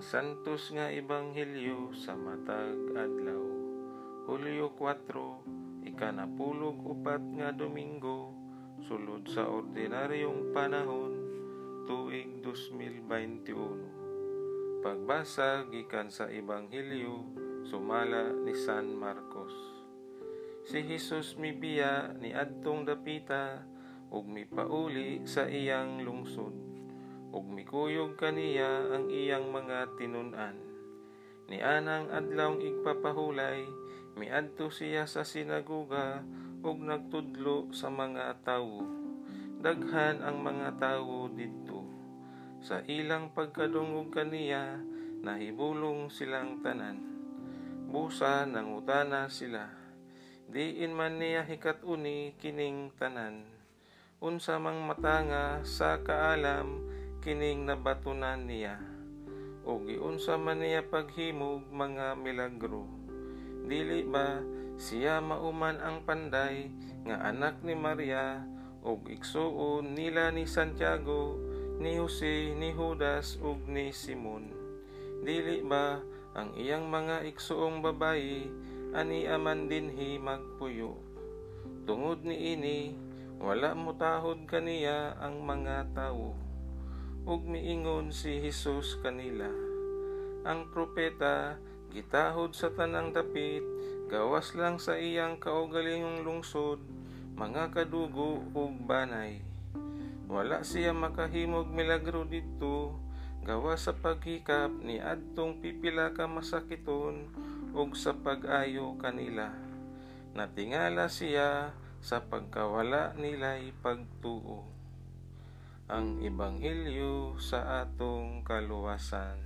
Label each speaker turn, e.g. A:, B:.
A: santos nga ebanghelyo sa matag adlaw. Hulyo 4, ikanapulog upat nga Domingo, sulod sa ordinaryong panahon, tuig 2021. Pagbasa gikan sa ebanghelyo sumala ni San Marcos. Si Jesus mibiya ni adtong dapita ug mipauli sa iyang lungsod ug mikuyog kaniya ang iyang mga tinun-an. Ni anang adlawng igpapahulay, miadto siya sa sinaguga ug nagtudlo sa mga tawo. Daghan ang mga tawo didto. Sa ilang pagkadungog kaniya, nahibulong silang tanan. Busa nangutana sila. Diin man niya hikatuni kining tanan. Unsa mang matanga sa kaalam kining nabatunan niya. O giunsa man niya paghimog mga milagro. Dili ba siya mauman ang panday nga anak ni Maria ug igsuon nila ni Santiago ni Jose ni Judas ug ni Simon. Dili ba ang iyang mga igsuong babayi ani aman dinhi magpuyo? Tungod ni ini wala mo tahod kaniya ang mga tawo ug miingon si Hesus kanila. Ang propeta gitahod sa tanang dapit, gawas lang sa iyang kaugalingong lungsod, mga kadugo ug banay. Wala siya makahimog milagro didto, gawas sa paghikap ni adtong pipila ka masakiton ug sa pag-ayo kanila. Natingala siya sa pagkawala nila'y pagtuo ang Ebanghelyo sa atong kaluwasan.